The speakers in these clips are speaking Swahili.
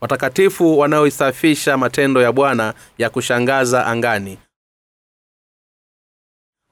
watakatifu wanaoisafisha matendo ya bwana ya kushangaza angani.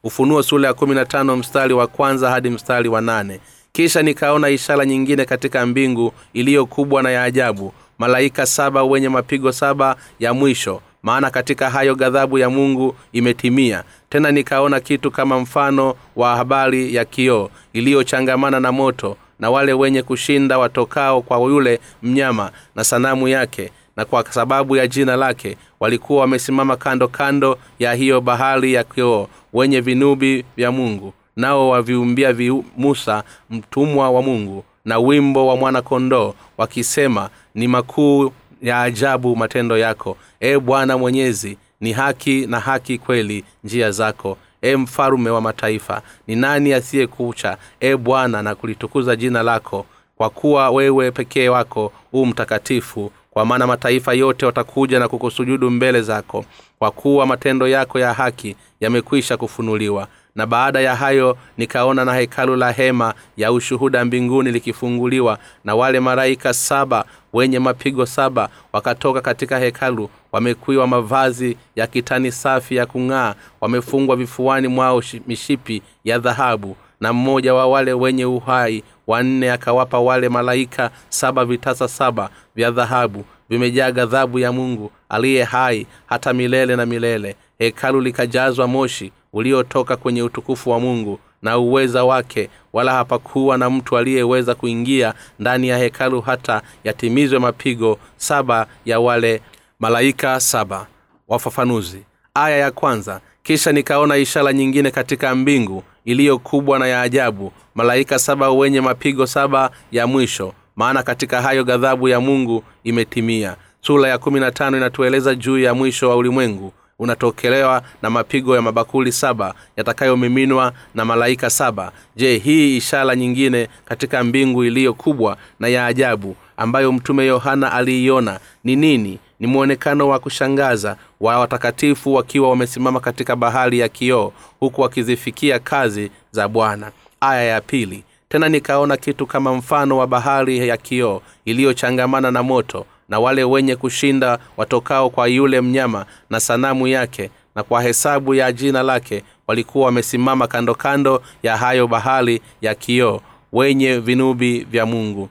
Ufunuo sula ya kumi na mstari wa kwanza hadi mstari wa nane. Kisha nikaona ishara nyingine katika mbingu iliyo kubwa na ya ajabu malaika saba wenye mapigo saba ya mwisho maana katika hayo ghadhabu ya mungu imetimia. Tena nikaona kitu kama mfano wa habari ya kioo iliyochangamana na moto na wale wenye kushinda watokao kwa yule mnyama na sanamu yake na kwa sababu ya jina lake walikuwa wamesimama kando kando ya hiyo bahari ya kioo wenye vinubi vya mungu nao waviumbia vi musa mtumwa wa mungu na wimbo wa mwana-kondoo wakisema ni makuu ya ajabu matendo yako e bwana mwenyezi ni haki na haki kweli njia zako e mfalume wa mataifa ni nani asiyekucha? E bwana na kulitukuza jina lako kwa kuwa wewe pekee wako huu mtakatifu. Kwa maana mataifa yote watakuja na kukusujudu mbele zako kwa kuwa matendo yako ya haki yamekwisha kufunuliwa na baada ya hayo nikaona na hekalu la hema ya ushuhuda mbinguni likifunguliwa na wale malaika saba wenye mapigo saba wakatoka katika hekalu wamekwiwa mavazi ya kitani safi ya kung'aa wamefungwa vifuani mwao mishipi ya dhahabu. Na mmoja wa wale wenye uhai wanne akawapa wale malaika saba vitasa saba vya dhahabu vimejaa ghadhabu ya mungu aliye hai hata milele na milele. Hekalu likajazwa moshi uliotoka kwenye utukufu wa mungu na uweza wake wala hapakuwa na mtu aliyeweza kuingia ndani ya hekalu hata yatimizwe mapigo saba ya wale malaika saba. Wafafanuzi. Aya ya kwanza. Kisha nikaona ishara nyingine katika mbingu iliyo kubwa na ya ajabu malaika saba wenye mapigo saba ya mwisho. Maana katika hayo ghadhabu ya mungu imetimia. Sura ya kumi na tano inatueleza juu ya mwisho wa ulimwengu unatokelewa na mapigo ya mabakuli saba yatakayomiminwa na malaika saba. Je hii ishara nyingine katika mbingu iliyo kubwa na ya ajabu ambayo mtume yohana aliiona? Ni nini? Ni mwonekano wa kushangaza wa watakatifu wakiwa wamesimama katika bahari ya kioo huku wakizifikia kazi za bwana. Aya ya pili. Tena nikaona kitu kama mfano wa bahari ya kioo iliyochangamana na moto na wale wenye kushinda watokao kwa yule mnyama na sanamu yake na kwa hesabu ya jina lake walikuwa wamesimama kando kando ya hayo bahari ya kioo wenye vinubi vya mungu.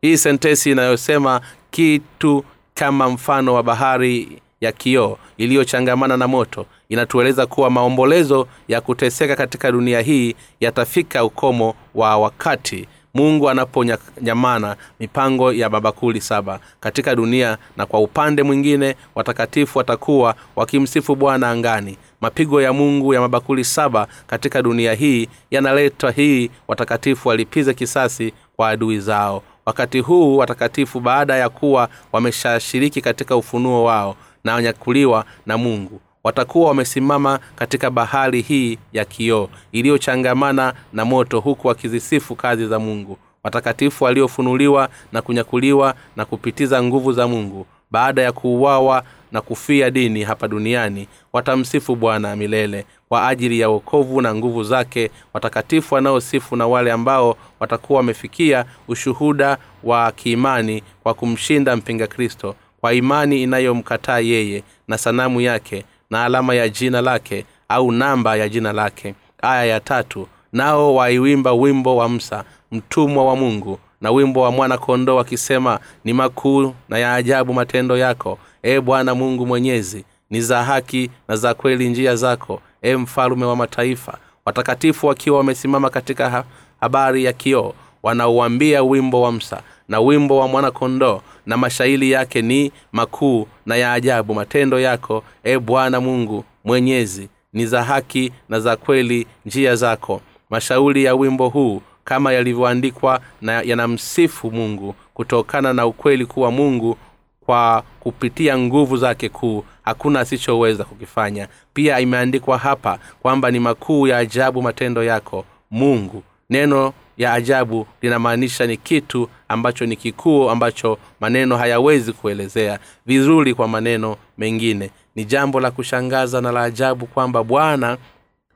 Hii sentesi inayosema kitu kama mfano wa bahari ya kioo iliyochangamana na moto inatueleza kuwa maombolezo ya kuteseka katika dunia hii yatafika ukomo wa wakati mungu anaponyamana mipango ya mabakuli saba katika dunia na kwa upande mwingine watakatifu watakuwa wakimsifu bwana angani. Mapigo ya mungu ya mabakuli saba katika dunia hii yanaletwa hii watakatifu walipize kisasi kwa adui zao. Wakati huu watakatifu baada ya kuwa wameshashiriki katika ufunuo wao na wanyakuliwa na mungu watakuwa wamesimama katika bahari hii ya kioo iliyochangamana na moto huku wakizisifu kazi za mungu. Watakatifu waliofunuliwa na kunyakuliwa na kupitiza nguvu za mungu baada ya kuuawa na kufia dini hapa duniani watamsifu bwana milele. Kwa ajili ya wokovu na nguvu zake watakatifu wanaosifu na wale ambao watakuwa wamefikia ushuhuda wa kiimani kwa kumshinda mpinga kristo kwa imani inayomkataa yeye na sanamu yake na alama ya jina lake au namba ya jina lake. Aya ya tatu nao waiwimba wimbo wa msa mtumwa wa mungu na wimbo wa mwana kondoo wakisema ni makuu na ya ajabu matendo yako e bwana mungu mwenyezi. Ni za haki na za kweli njia zako e mfalume wa mataifa. Watakatifu wakiwa wamesimama katika ha- habari ya kioo wanauambia wimbo wa msa na wimbo wa mwana-kondoo na mashairi yake ni makuu na ya ajabu. Matendo yako e bwana mungu mwenyezi ni za haki na za kweli njia zako. Mashauri ya wimbo huu kama yalivyoandikwa na yanamsifu mungu kutokana na ukweli kuwa mungu kwa kupitia nguvu zake kuu hakuna asichoweza kukifanya. Pia imeandikwa hapa kwamba ni makuu ya ajabu matendo yako mungu. Neno ya ajabu linamaanisha ni kitu ambacho ni kikuu ambacho maneno hayawezi kuelezea. Vizuri kwa maneno mengine ni jambo la kushangaza na la ajabu kwamba bwana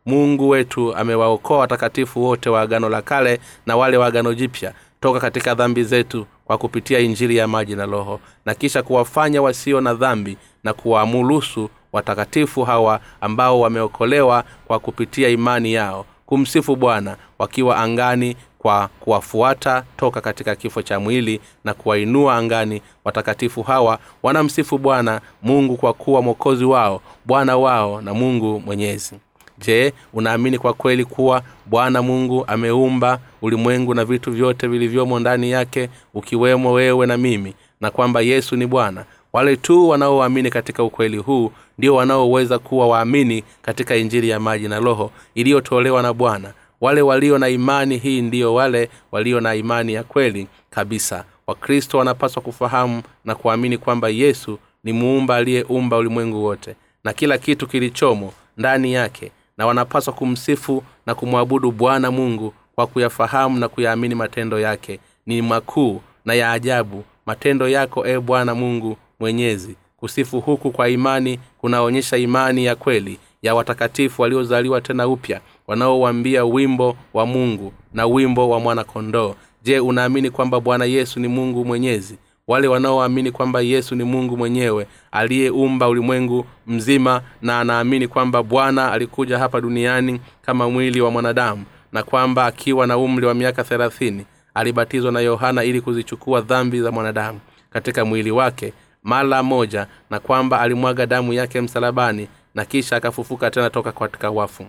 mungu wetu amewaokoa watakatifu wote wa agano la kale na wale wa agano jipya toka katika dhambi zetu kwa kupitia injili ya maji na roho na kisha kuwafanya wasio na dhambi na kuwaamulusu watakatifu hawa ambao wameokolewa kwa kupitia imani yao. Kumsifu bwana wakiwa angani kwa kuwafuata toka katika kifo cha mwili na kuwainua angani. Watakatifu hawa wanamsifu bwana mungu kwa kuwa mwokozi wao bwana wao na mungu mwenyezi. Je unaamini kwa kweli kuwa bwana mungu ameumba ulimwengu na vitu vyote vilivyomo ndani yake ukiwemo wewe na mimi na kwamba yesu ni bwana? Wale tu wanaoamini katika ukweli huu ndio wanaoweza kuwa waamini katika injili ya maji na roho iliyotolewa na bwana wale walio na imani hii ndiyo wale walio na imani ya kweli kabisa. Wakristo wanapaswa kufahamu na kuamini kwamba yesu ni muumba aliyeumba ulimwengu wote na kila kitu kilichomo ndani yake na wanapaswa kumsifu na kumwabudu bwana mungu kwa kuyafahamu na kuyaamini matendo yake. Ni makuu na ya ajabu matendo yako e bwana mungu mwenyezi. Kusifu huku kwa imani kunaonyesha imani ya kweli ya watakatifu waliozaliwa tena upya wanaowambia wimbo wa mungu na wimbo wa mwanakondoo. Je unaamini kwamba bwana yesu ni mungu mwenyezi? Wale wanaoamini kwamba yesu ni mungu mwenyewe aliyeumba ulimwengu mzima na anaamini kwamba bwana alikuja hapa duniani kama mwili wa mwanadamu na kwamba akiwa na umri wa miaka thelathini alibatizwa na yohana ili kuzichukua dhambi za mwanadamu katika mwili wake mara moja na kwamba alimwaga damu yake msalabani na kisha akafufuka tena toka katika wafu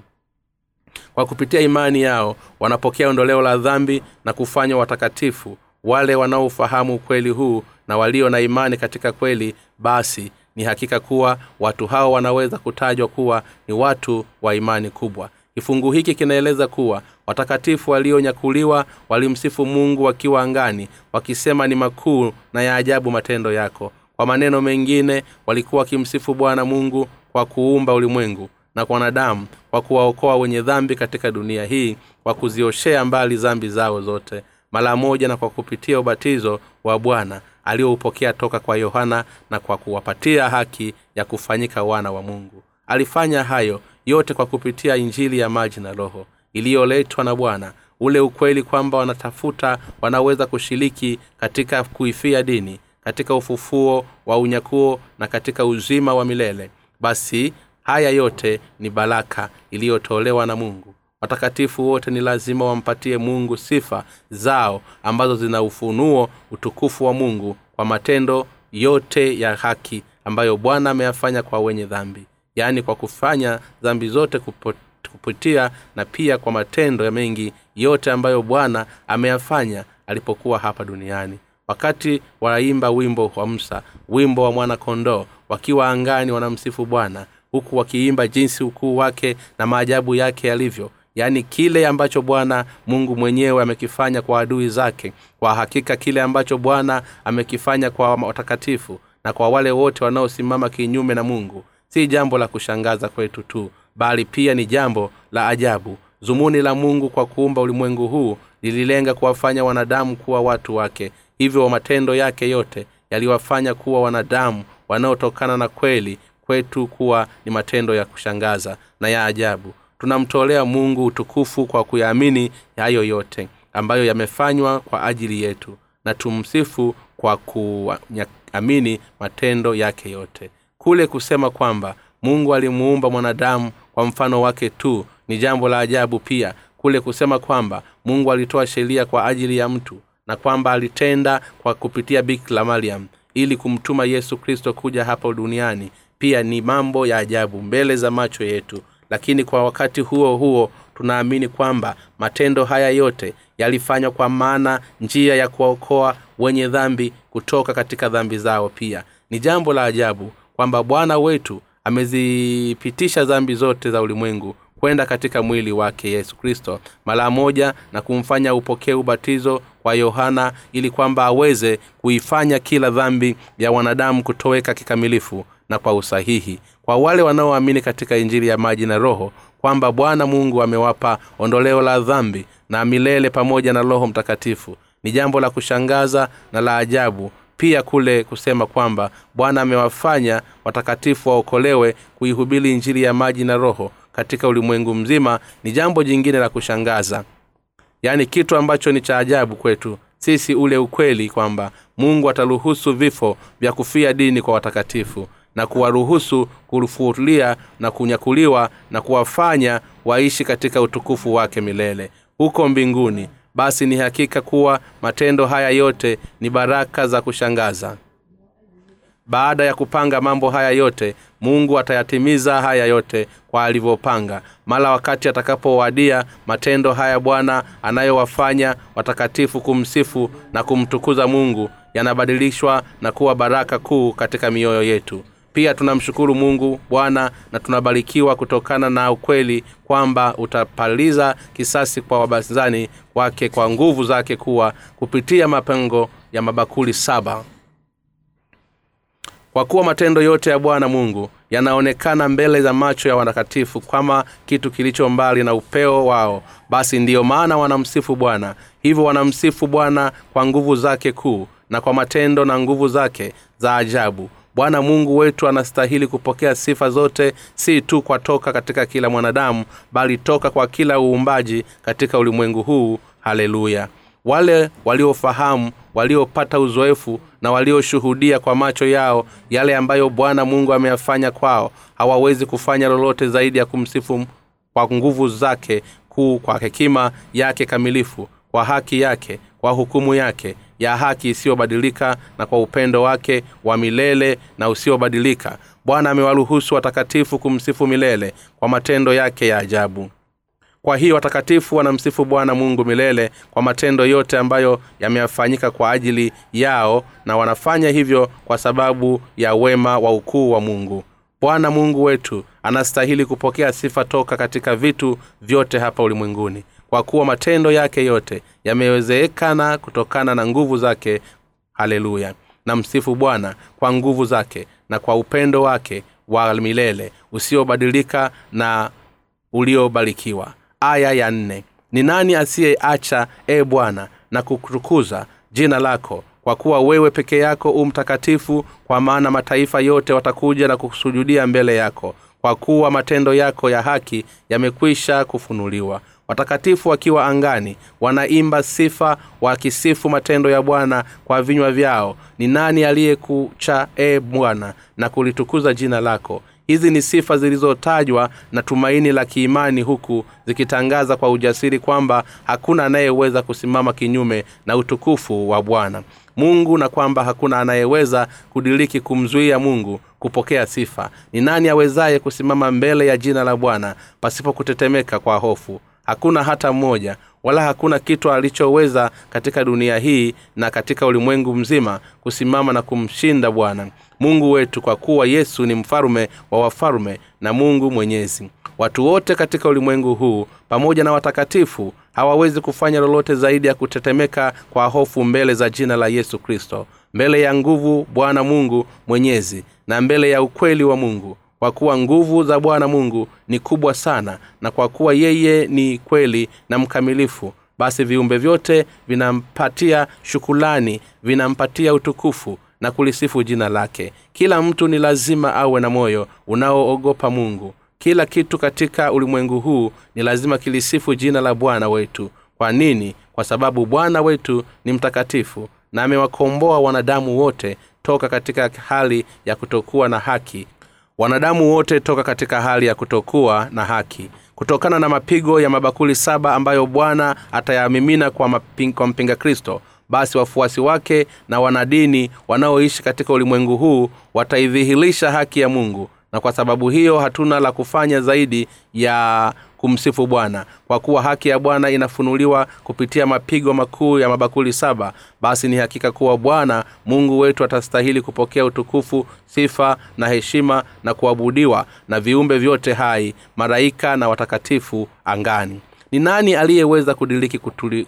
kwa kupitia imani yao wanapokea ondoleo la dhambi na kufanywa watakatifu wale wanaofahamu ukweli huu na walio na imani katika kweli basi ni hakika kuwa watu hao wanaweza kutajwa kuwa ni watu wa imani kubwa. Kifungu hiki kinaeleza kuwa watakatifu walionyakuliwa walimsifu mungu wakiwa angani wakisema ni makuu na ya ajabu matendo yako. Kwa maneno mengine walikuwa wakimsifu bwana mungu kwa kuumba ulimwengu na kwa wanadamu kwa kuwaokoa wenye dhambi katika dunia hii kwa kuzioshea mbali dhambi zao zote mara moja na kwa kupitia ubatizo wa bwana alioupokea toka kwa yohana na kwa kuwapatia haki ya kufanyika wana wa mungu. Alifanya hayo yote kwa kupitia injili ya maji na roho iliyoletwa na bwana ule ukweli kwamba wanatafuta wanaweza kushiriki katika kuifia dini katika ufufuo wa unyakuo na katika uzima wa milele. Basi haya yote ni baraka iliyotolewa na mungu. Watakatifu wote ni lazima wampatie mungu sifa zao ambazo zina ufunuo utukufu wa mungu kwa matendo yote ya haki ambayo bwana ameyafanya kwa wenye dhambi. Yaani kwa kufanya dhambi zote kupitia na pia kwa matendo mengi yote ambayo bwana ameyafanya alipokuwa hapa duniani. Wakati wanaimba wimbo wa msa wimbo wa mwana kondoo wakiwa angani wanamsifu bwana huku wakiimba jinsi ukuu wake na maajabu yake yalivyo. Yaani kile ambacho bwana mungu mwenyewe amekifanya kwa adui zake. Kwa hakika kile ambacho bwana amekifanya kwa watakatifu na kwa wale wote wanaosimama kinyume na mungu si jambo la kushangaza kwetu tu bali pia ni jambo la ajabu. Zumuni la mungu kwa kuumba ulimwengu huu lililenga kuwafanya wanadamu kuwa watu wake. Hivyo matendo yake yote yaliwafanya kuwa wanadamu wanaotokana na kweli kwetu kuwa ni matendo ya kushangaza na ya ajabu. Tunamtolea mungu utukufu kwa kuyaamini hayo yote ambayo yamefanywa kwa ajili yetu na tumsifu kwa kuamini matendo yake yote. Kule kusema kwamba mungu alimuumba mwanadamu kwa mfano wake tu ni jambo la ajabu pia. Kule kusema kwamba mungu alitoa sheria kwa ajili ya mtu na kwamba alitenda kwa kupitia bikla mariam ili kumtuma yesu kristo kuja hapo duniani pia ni mambo ya ajabu mbele za macho yetu. Lakini kwa wakati huo huo tunaamini kwamba matendo haya yote yalifanywa kwa maana njia ya kuwaokoa wenye dhambi kutoka katika dhambi zao pia. Ni jambo la ajabu kwamba bwana wetu amezipitisha dhambi zote za ulimwengu kwenda katika mwili wake yesu kristo mara moja na kumfanya upokee ubatizo kwa yohana ili kwamba aweze kuifanya kila dhambi ya wanadamu kutoweka kikamilifu na kwa usahihi kwa wale wanaoamini katika injili ya maji na roho kwamba bwana mungu amewapa ondoleo la dhambi na milele pamoja na roho mtakatifu. Ni jambo la kushangaza na la ajabu pia kule kusema kwamba bwana amewafanya watakatifu waokolewe kuihubiri injili ya maji na roho katika ulimwengu mzima. Ni jambo jingine la kushangaza yaani kitu ambacho ni cha ajabu kwetu sisi ule ukweli kwamba mungu ataruhusu vifo vya kufia dini kwa watakatifu na kuwaruhusu kufutulia na kunyakuliwa na kuwafanya waishi katika utukufu wake milele huko mbinguni. Basi ni hakika kuwa matendo haya yote ni baraka za kushangaza. Baada ya kupanga mambo haya yote mungu atayatimiza haya yote kwa alivyopanga. Mara wakati atakapowadia matendo haya bwana anayowafanya watakatifu kumsifu na kumtukuza mungu yanabadilishwa na kuwa baraka kuu katika mioyo yetu pia tunamshukuru mungu bwana na tunabarikiwa kutokana na ukweli kwamba utapaliza kisasi kwa wabazani wake kwa nguvu zake kuwa kupitia mapengo ya mabakuli saba. Kwa kuwa matendo yote ya bwana mungu yanaonekana mbele za macho ya watakatifu kama kitu kilicho mbali na upeo wao basi ndiyo maana wanamsifu bwana. Hivyo wanamsifu bwana kwa nguvu zake kuu na kwa matendo na nguvu zake za ajabu bwana mungu wetu anastahili kupokea sifa zote si tu kwa toka katika kila mwanadamu bali toka kwa kila uumbaji katika ulimwengu huu. Haleluya. Wale waliofahamu waliopata uzoefu na walioshuhudia kwa macho yao yale ambayo bwana mungu ameyafanya kwao hawawezi kufanya lolote zaidi ya kumsifu kwa nguvu zake kuu kwa hekima yake kamilifu kwa haki yake kwa hukumu yake ya haki isiyobadilika na kwa upendo wake wa milele na usiobadilika. Bwana amewaruhusu watakatifu kumsifu milele kwa matendo yake ya ajabu. Kwa hiyo watakatifu wanamsifu bwana mungu milele kwa matendo yote ambayo yameyafanyika kwa ajili yao na wanafanya hivyo kwa sababu ya wema wa ukuu wa mungu. Bwana mungu wetu anastahili kupokea sifa toka katika vitu vyote hapa ulimwenguni kwa kuwa matendo yake yote yamewezeekana kutokana na nguvu zake. Haleluya. Na msifu bwana kwa nguvu zake na kwa upendo wake wa milele usiobadilika na uliobarikiwa. Aya ya nne. Ni nani asiyeacha e bwana na kutukuza jina lako? Kwa kuwa wewe peke yako u mtakatifu kwa maana mataifa yote watakuja na kusujudia mbele yako. Kwa kuwa matendo yako ya haki yamekwisha kufunuliwa watakatifu wakiwa angani wanaimba sifa wakisifu matendo ya bwana kwa vinywa vyao. Ni nani aliyekucha e bwana na kulitukuza jina lako? Hizi ni sifa zilizotajwa na tumaini la kiimani huku zikitangaza kwa ujasiri kwamba hakuna anayeweza kusimama kinyume na utukufu wa bwana. Mungu na kwamba hakuna anayeweza kudiriki kumzuia mungu kupokea sifa. Ni nani awezaye kusimama mbele ya jina la bwana pasipo kutetemeka kwa hofu hakuna hata mmoja wala hakuna kitu alichoweza katika dunia hii na katika ulimwengu mzima kusimama na kumshinda bwana. Mungu wetu kwa kuwa yesu ni mfalume wa wafalume na mungu mwenyezi. Watu wote katika ulimwengu huu pamoja na watakatifu hawawezi kufanya lolote zaidi ya kutetemeka kwa hofu mbele za jina la yesu kristo. Mbele ya nguvu bwana mungu mwenyezi na mbele ya ukweli wa mungu kwa kuwa nguvu za bwana mungu ni kubwa sana na kwa kuwa yeye ni kweli na mkamilifu basi viumbe vyote vinampatia shukulani vinampatia utukufu na kulisifu jina lake. Kila mtu ni lazima awe na moyo unaoogopa mungu. Kila kitu katika ulimwengu huu ni lazima kilisifu jina la bwana wetu. Kwa nini? Kwa sababu bwana wetu ni mtakatifu na amewakomboa wanadamu wote toka katika hali ya kutokuwa na haki wanadamu wote toka katika hali ya kutokuwa na haki. Kutokana na mapigo ya mabakuli saba ambayo bwana atayamimina kwa, maping, kwa mpinga kristo basi wafuasi wake na wanadini wanaoishi katika ulimwengu huu wataidhihirisha haki ya mungu na kwa sababu hiyo hatuna la kufanya zaidi ya kumsifu bwana. Kwa kuwa haki ya bwana inafunuliwa kupitia mapigo makuu ya mabakuli saba basi ni hakika kuwa bwana mungu wetu atastahili kupokea utukufu sifa na heshima na kuabudiwa na viumbe vyote hai maraika na watakatifu angani. Ni nani aliyeweza kudiriki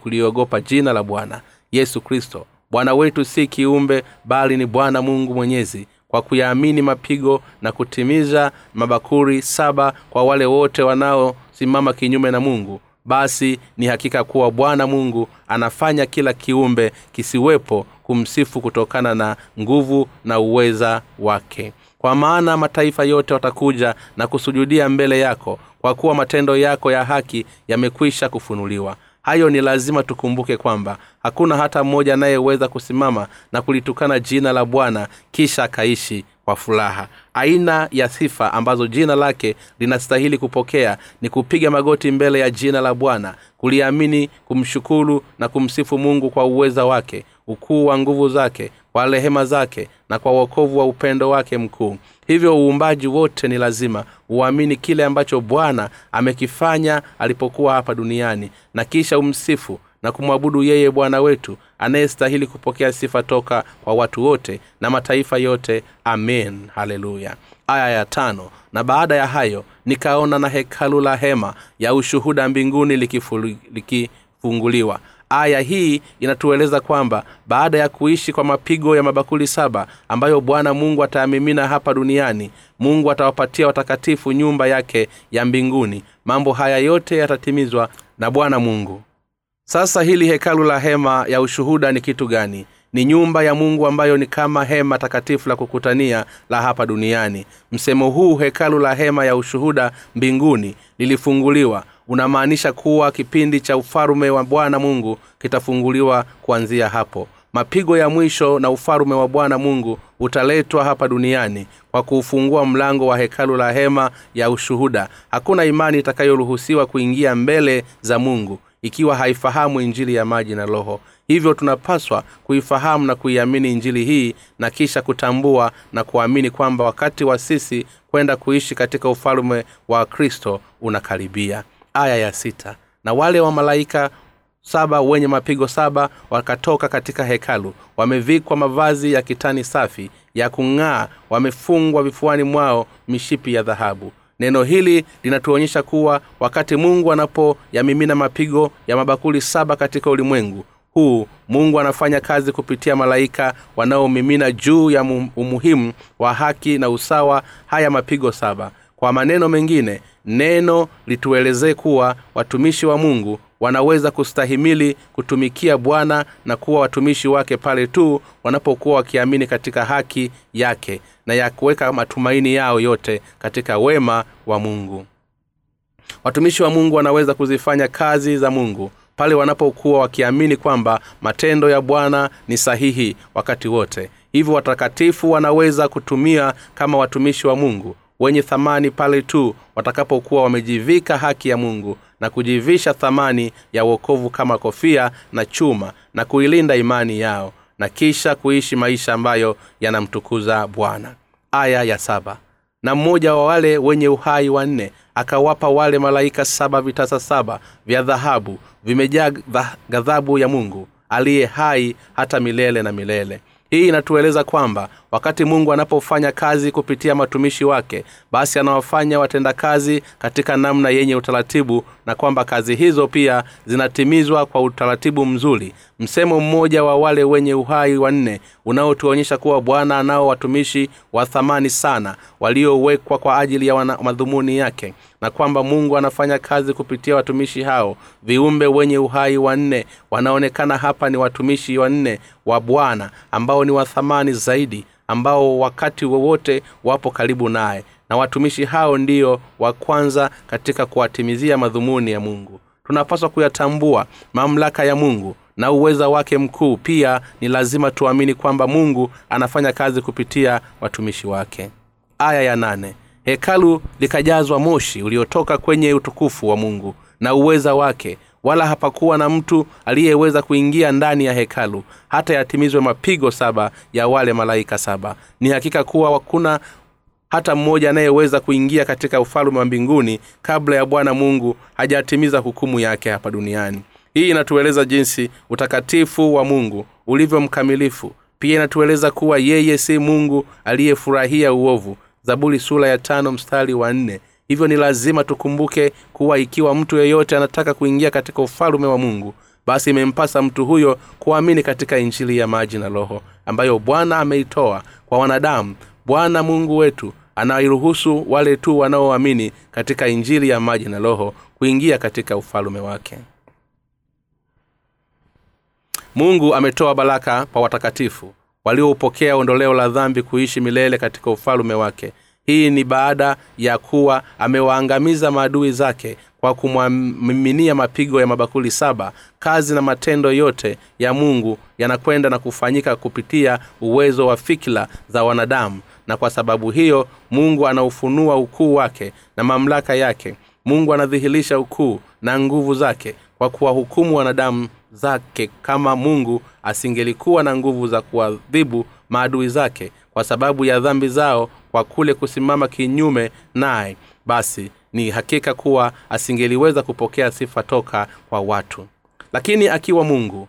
kuliogopa jina la bwana? Yesu kristo. Bwana wetu si kiumbe bali ni bwana mungu mwenyezi kwa kuyaamini mapigo na kutimiza mabakuri saba kwa wale wote wanaosimama kinyume na mungu basi ni hakika kuwa bwana mungu anafanya kila kiumbe kisiwepo kumsifu kutokana na nguvu na uweza wake. Kwa maana mataifa yote watakuja na kusujudia mbele yako kwa kuwa matendo yako ya haki yamekwisha kufunuliwa hayo ni lazima tukumbuke kwamba hakuna hata mmoja anayeweza kusimama na kulitukana jina la bwana kisha akaishi kwa furaha. Aina ya sifa ambazo jina lake linastahili kupokea ni kupiga magoti mbele ya jina la bwana kuliamini kumshukuru na kumsifu mungu kwa uweza wake ukuu wa nguvu zake kwa rehema zake na kwa uokovu wa upendo wake mkuu. Hivyo uumbaji wote ni lazima uamini kile ambacho bwana amekifanya alipokuwa hapa duniani na kisha umsifu na kumwabudu yeye bwana wetu anayestahili kupokea sifa toka kwa watu wote na mataifa yote. Amen. Haleluya. Aya ya tano. Na baada ya hayo nikaona na hekalu la hema ya ushuhuda mbinguni likifunguliwa likifunguliwa aya hii inatueleza kwamba baada ya kuishi kwa mapigo ya mabakuli saba ambayo bwana mungu atayamimina hapa duniani mungu atawapatia watakatifu nyumba yake ya mbinguni. Mambo haya yote yatatimizwa na bwana mungu. Sasa hili hekalu la hema ya ushuhuda ni kitu gani ni nyumba ya mungu ambayo ni kama hema takatifu la kukutania la hapa duniani. Msemo huu hekalu la hema ya ushuhuda mbinguni lilifunguliwa. Unamaanisha kuwa kipindi cha ufalume wa bwana mungu kitafunguliwa kuanzia hapo. Mapigo ya mwisho na ufalume wa bwana mungu utaletwa hapa duniani kwa kuufungua mlango wa hekalu la hema ya ushuhuda. Hakuna imani itakayoruhusiwa kuingia mbele za mungu ikiwa haifahamu injili ya maji na roho hivyo tunapaswa kuifahamu na kuiamini injili hii na kisha kutambua na kuamini kwamba wakati wa sisi kwenda kuishi katika ufalume wa kristo unakaribia. Aya ya sita. Na wale wa malaika saba wenye mapigo saba wakatoka katika hekalu. Wamevikwa mavazi ya kitani safi ya kung'aa wamefungwa vifuani mwao mishipi ya dhahabu. Neno hili linatuonyesha kuwa wakati mungu anapoyamimina mapigo ya mabakuli saba katika ulimwengu huu mungu anafanya kazi kupitia malaika wanaomimina juu ya umuhimu wa haki na usawa haya mapigo saba. Kwa maneno mengine neno lituelezee kuwa watumishi wa mungu wanaweza kustahimili kutumikia bwana na kuwa watumishi wake pale tu wanapokuwa wakiamini katika haki yake na ya kuweka matumaini yao yote katika wema wa mungu. Watumishi wa mungu wanaweza kuzifanya kazi za mungu pale wanapokuwa wakiamini kwamba matendo ya bwana ni sahihi wakati wote. Hivyo watakatifu wanaweza kutumia kama watumishi wa mungu wenye thamani pale tu watakapokuwa wamejivika haki ya mungu na kujivisha thamani ya uokovu kama kofia na chuma na kuilinda imani yao na kisha kuishi maisha ambayo yanamtukuza bwana. Aya ya saba. Na mmoja wa wale wenye uhai wanne akawapa wale malaika saba vitasa saba vya dhahabu vimejaa ghadhabu ya mungu aliye hai hata milele na milele. Hii inatueleza kwamba wakati mungu anapofanya kazi kupitia matumishi wake basi anawafanya watendakazi katika namna yenye utaratibu na kwamba kazi hizo pia zinatimizwa kwa utaratibu mzuri. Msemo mmoja wa wale wenye uhai wanne unaotuonyesha kuwa bwana anao watumishi wa thamani sana waliowekwa kwa ajili ya madhumuni yake na kwamba mungu anafanya kazi kupitia watumishi hao. Viumbe wenye uhai wanne wanaonekana hapa ni watumishi wanne wa bwana ambao ni wa thamani zaidi ambao wakati wowote wapo karibu naye. Na watumishi hao ndio wa kwanza katika kuwatimizia madhumuni ya mungu. Tunapaswa kuyatambua mamlaka ya mungu na uweza wake mkuu. Pia ni lazima tuamini kwamba mungu anafanya kazi kupitia watumishi wake. Aya ya nane. Hekalu likajazwa moshi uliotoka kwenye utukufu wa mungu na uweza wake wala hapakuwa na mtu aliyeweza kuingia ndani ya hekalu hata yatimizwe mapigo saba ya wale malaika saba. Ni hakika kuwa hakuna hata mmoja anayeweza kuingia katika ufalume wa mbinguni kabla ya bwana mungu hajatimiza hukumu yake hapa duniani. Hii inatueleza jinsi utakatifu wa mungu ulivyo mkamilifu. Pia inatueleza kuwa yeye si mungu aliyefurahia uovu. Zaburi sura ya tano mstari wa nne hivyo ni lazima tukumbuke kuwa ikiwa mtu yeyote anataka kuingia katika ufalume wa mungu basi imempasa mtu huyo kuamini katika injili ya maji na roho ambayo bwana ameitoa kwa wanadamu. Bwana mungu wetu anairuhusu wale tu wanaoamini katika injili ya maji na roho kuingia katika ufalume wake. Mungu ametoa baraka kwa watakatifu walioupokea ondoleo la dhambi kuishi milele katika ufalume wake hii ni baada ya kuwa amewaangamiza maadui zake kwa kumwamiminia mapigo ya mabakuli saba. Kazi na matendo yote ya mungu yanakwenda na kufanyika kupitia uwezo wa fikira za wanadamu. Na kwa sababu hiyo mungu anaufunua ukuu wake na mamlaka yake. Mungu anadhihirisha ukuu na nguvu zake kwa kuwahukumu wanadamu zake. Kama mungu asingelikuwa na nguvu za kuadhibu maadui zake kwa sababu ya dhambi zao kwa kule kusimama kinyume naye. Basi ni hakika kuwa asingeliweza kupokea sifa toka kwa watu. Lakini akiwa mungu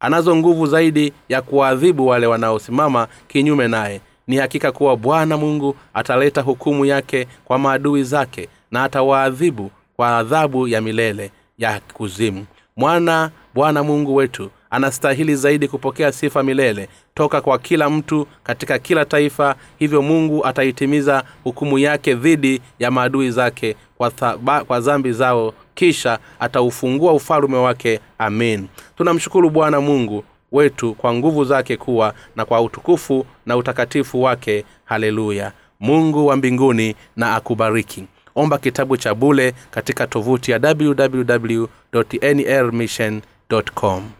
anazo nguvu zaidi ya kuwaadhibu wale wanaosimama kinyume naye. Ni hakika kuwa bwana mungu ataleta hukumu yake kwa maadui zake na atawaadhibu kwa adhabu ya milele ya kuzimu. Mwana bwana mungu wetu anastahili zaidi kupokea sifa milele toka kwa kila mtu katika kila taifa hivyo mungu ataitimiza hukumu yake dhidi ya maadui zake kwa, thaba, kwa zambi zao kisha ataufungua ufalume wake. Amin tunamshukuru bwana mungu wetu kwa nguvu zake kuwa na kwa utukufu na utakatifu wake. Haleluya. Mungu wa mbinguni na akubariki. Omba kitabu cha bule katika tovuti ya www nrmission com